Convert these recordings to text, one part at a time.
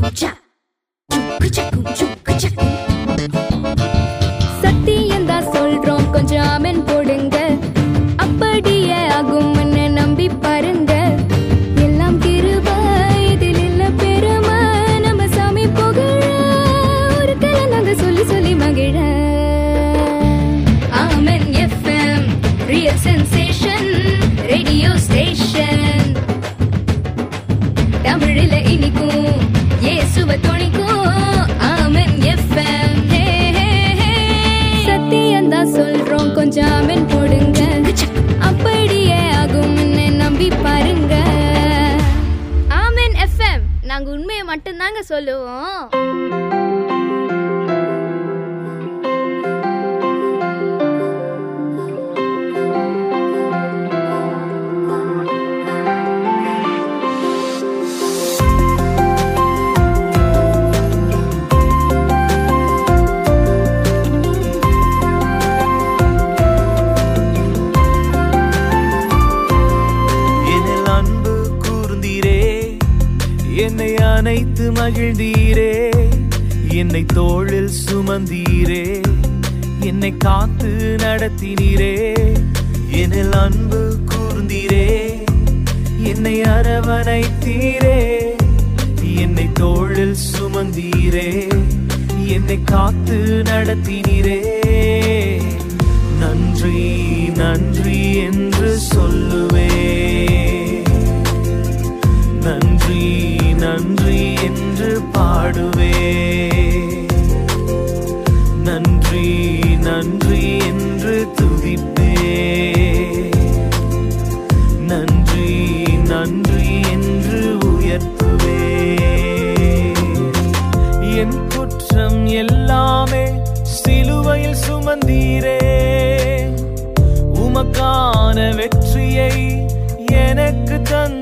چک چک چک مٹم نیو نن ننم سمندر و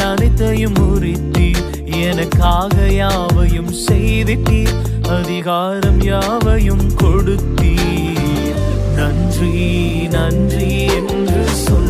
یا تیار یا نن نن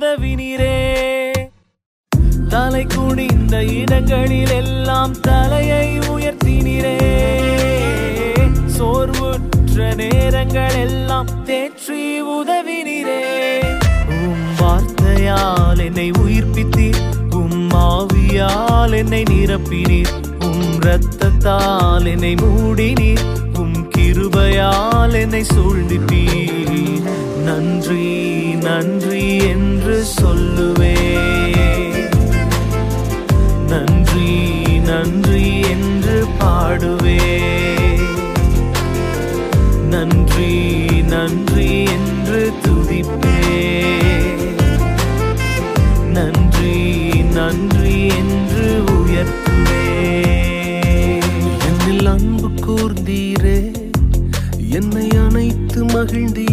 نوٹری کم آلے نرپرال موڑنی سولی ن نیو نن نن نن نن نن کو می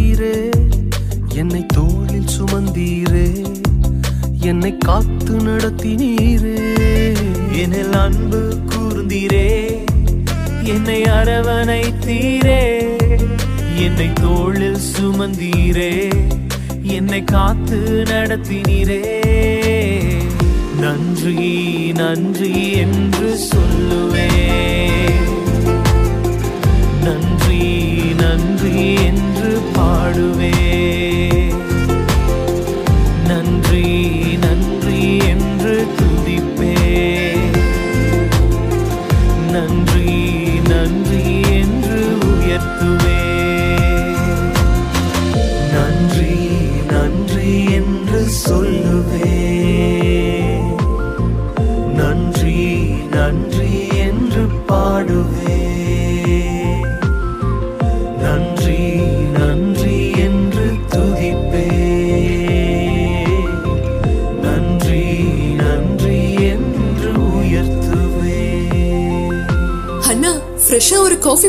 نن ننو نن پاڑو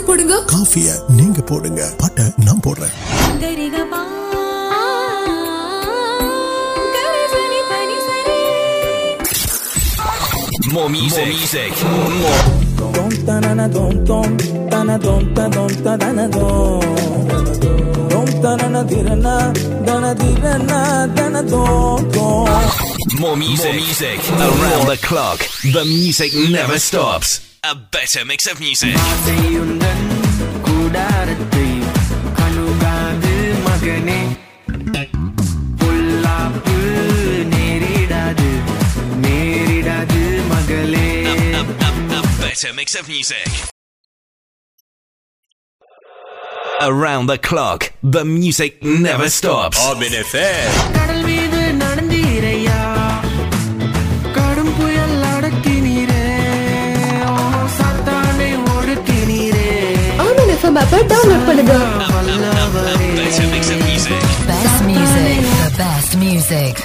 போடுங்க காஃபிய நீங்க போடுங்க பட்ட நான் போடுறேன் More music. More music. More music. More music. Around the clock, the music never stops. Around the clock the music نوپ ڈ پڑھک میوزک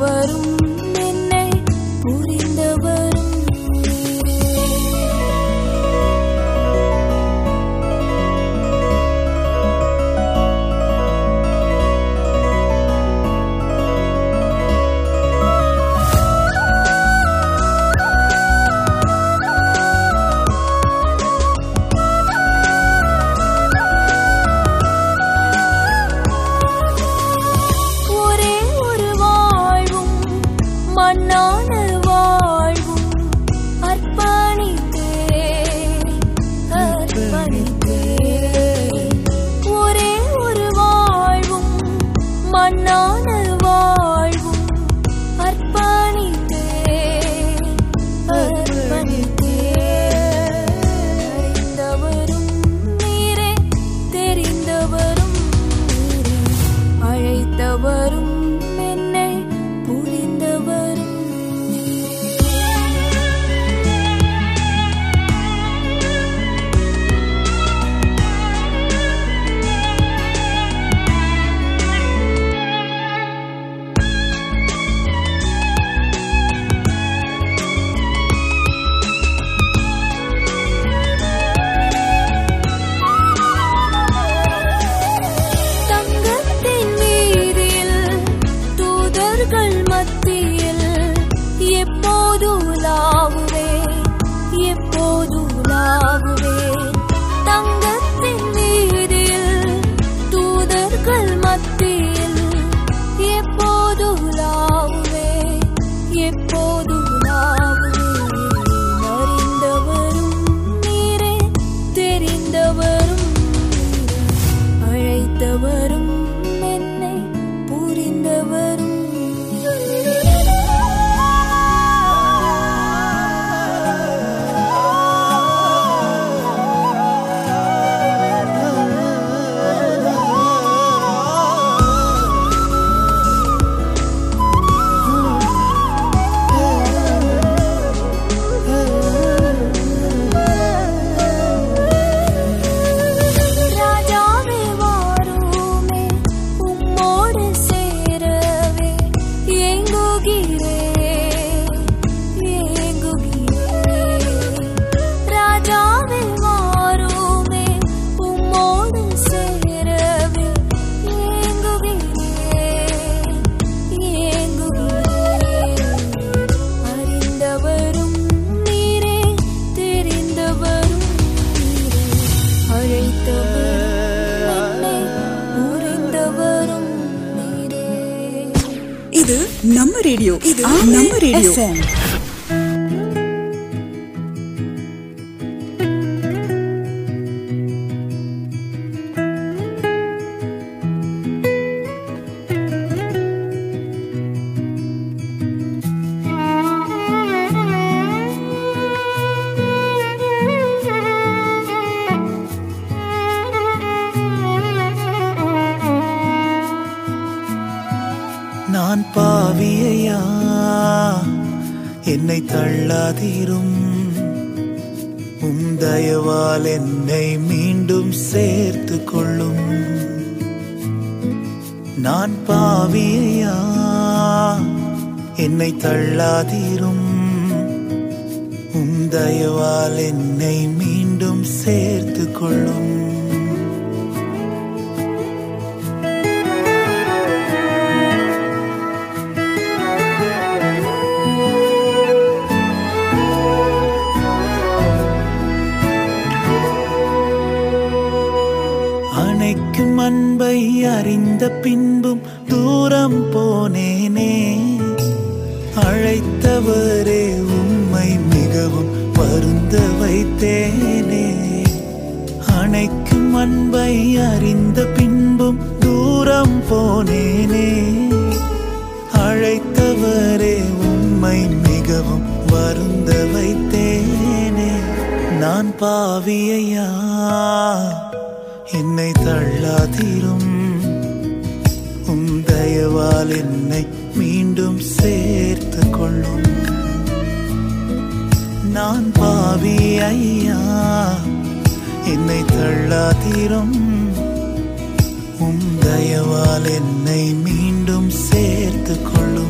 வரும் نہ میری سان پہ تلاد میم سر اردو دور اڑت مرتک منبر پونی اڑت مرت نان پوی میرک نان پی تلات سل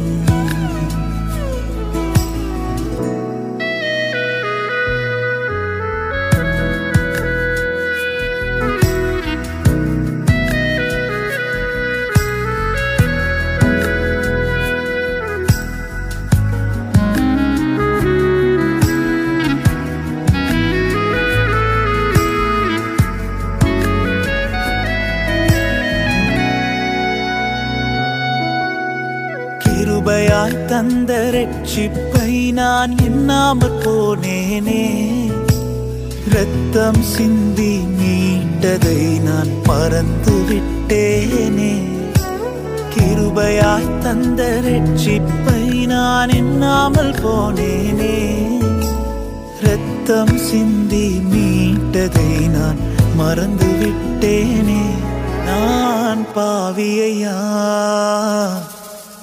تندران پونی سیٹ نان مرنٹ کرندر پہ نان پوت مان مرنٹ نان پوی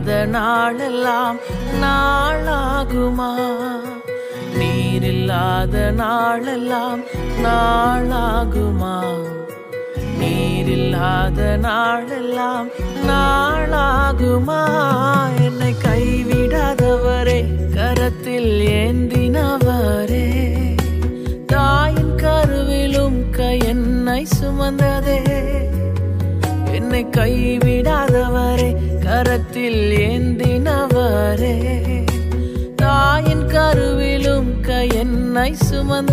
نو کئی کل تائن کارو لمد کئی کر تالین کارو لمد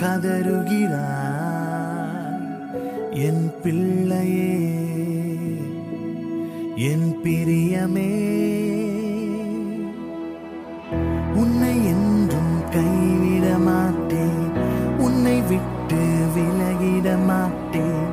پم ان کئی ول گٹے